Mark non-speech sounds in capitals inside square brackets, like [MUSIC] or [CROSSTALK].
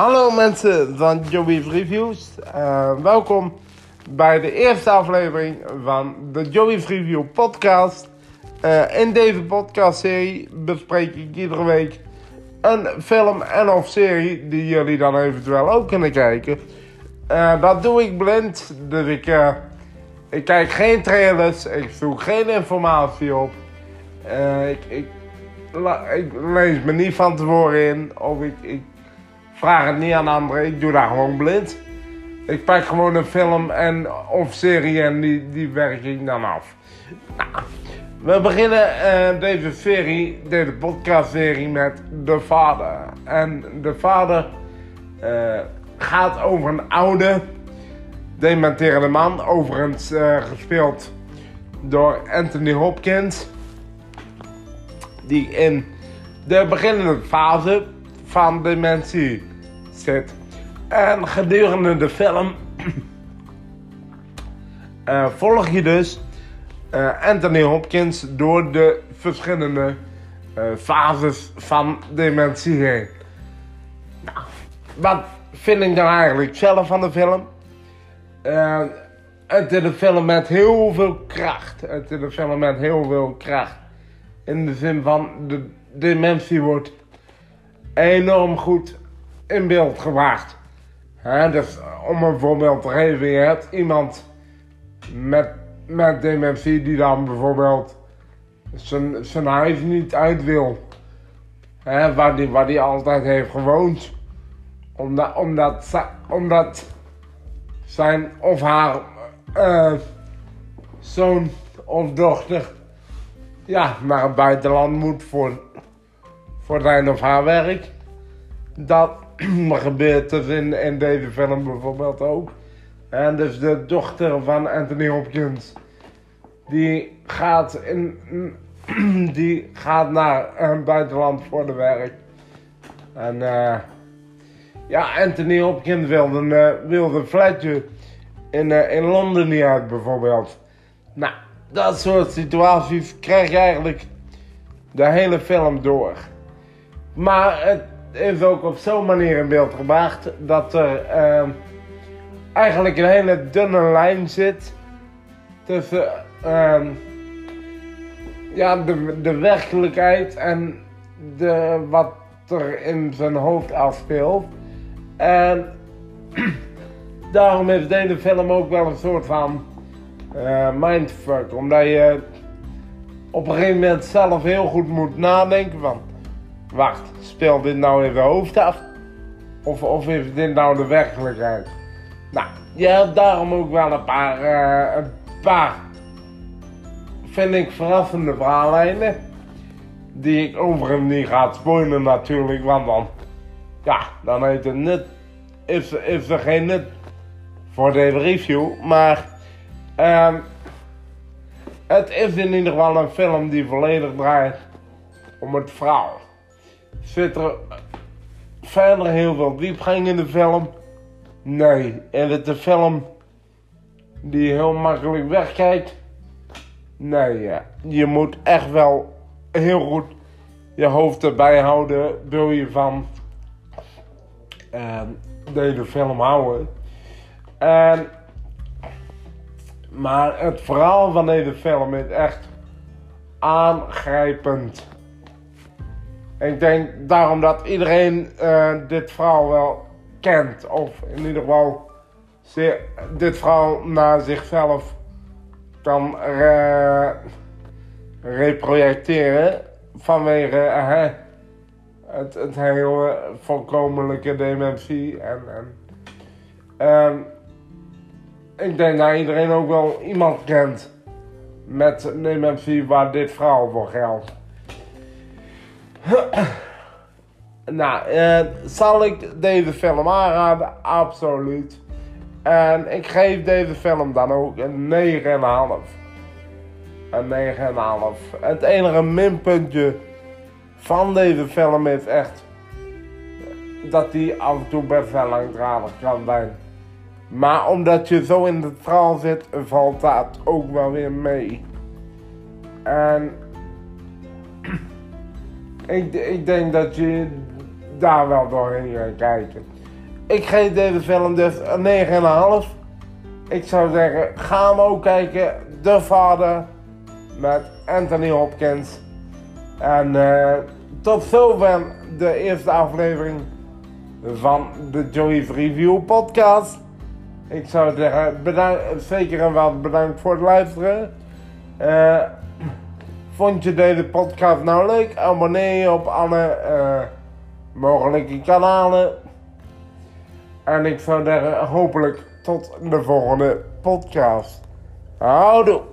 Hallo mensen van Joey's Reviews. Uh, welkom bij de eerste aflevering van de Joey's Review podcast. Uh, in deze podcastserie bespreek ik iedere week een film en of serie die jullie dan eventueel ook kunnen kijken. Uh, dat doe ik blind, dus ik, ik kijk geen trailers, ik zoek geen informatie op. ik, ik, ik lees me niet van tevoren in of ik, ik vraag het niet aan anderen, ik doe daar gewoon blind. Ik pak gewoon een film en, of serie en die, die werk ik dan af. Nou, we beginnen uh, deze serie, deze podcastserie met De Vader. En De Vader uh, gaat over een oude, dementerende man, overigens uh, gespeeld door Anthony Hopkins. Die in de beginnende fase van dementie En gedurende de film uh, [CLEARS THROAT] volg je dus uh, Anthony Hopkins door de verschillende uh, fases van dementie heen. Nou, wat vind ik dan eigenlijk zelf van de film? het is een film met heel veel kracht. Het is een film met heel veel kracht. In de zin van de dementie wordt enorm goed in beeld gebracht. dus om een voorbeeld te geven, je hebt iemand met, met dementie die dan bijvoorbeeld zijn, zijn huis niet uit wil. Hè, waar, die, waar die altijd heeft gewoond. Omdat, omdat, omdat zijn of haar uh, zoon of dochter ja, naar het buitenland moet voor, voor zijn of haar werk. Dat, gebeurt er in, in deze film bijvoorbeeld ook. En dus de dochter van Anthony Hopkins, die gaat, in, [CLEARS THROAT] die gaat naar een buitenland voor de werk. En uh, ja, Anthony Hopkins wilde een, uh, wilde een flatje in, uh, in Londen niet uit bijvoorbeeld. Nou, dat soort situaties krijg je eigenlijk de hele film door. Maar het is ook op zo'n manier in beeld gebracht dat er uh, eigenlijk een hele dunne lijn zit tussen uh, ja, de, de werkelijkheid en de, wat er in zijn hoofd afspeelt. En [CLEARS THROAT] daarom is deze film ook wel een soort van uh, mindfuck, omdat je op een gegeven moment zelf heel goed moet nadenken van wacht, speelt dit nou in de hoofd af? Of, of is dit nou de werkelijkheid? Nou, je hebt daarom ook wel een paar, uh, een paar, vind ik, verrassende verhaallijnen. Die ik overigens niet ga spoilen natuurlijk, want dan, ja, dan heeft het nut, is, is er geen nut voor deze review. Maar, uh, het is in ieder geval een film die volledig draait om het verhaal zit er verder heel veel diepgang in de film? Nee. En het een film die heel makkelijk wegkijkt? Nee, ja. Je moet echt wel heel goed je hoofd erbij houden. Wil je van uh, deze film houden. En, maar het verhaal van deze film is echt aangrijpend. Ik denk daarom dat iedereen uh, dit verhaal wel kent. Of in ieder geval dit verhaal naar zichzelf kan re reprojecteren. Vanwege het, het hele volkomenlijke dementie. En, en uh, ik denk dat iedereen ook wel iemand kent met dementie waar dit verhaal voor geldt. [CLEARS THROAT] nou, uh, zal ik deze film aanraden? Absoluut. En ik geef deze film dan ook een 9,5. Een 9,5. Het enige minpuntje van deze film is echt dat die af en toe best wel langdradig kan zijn. Maar omdat je zo in de verhaal zit, valt dat ook wel weer mee. En ik, ik denk dat je daar wel doorheen gaat kijken. ik geef deze film dus een 9,5. Ik zou zeggen, ga hem ook kijken. De Vader met Anthony Hopkins. En uh, tot zover de eerste aflevering van de Joey's Review podcast. Ik zou zeggen, bedankt, zeker en wel bedankt voor het luisteren. Uh, vond je deze podcast nou leuk? Abonneer je op alle uh, mogelijke kanalen. En ik zou zeggen, hopelijk tot de volgende podcast. Houdoe!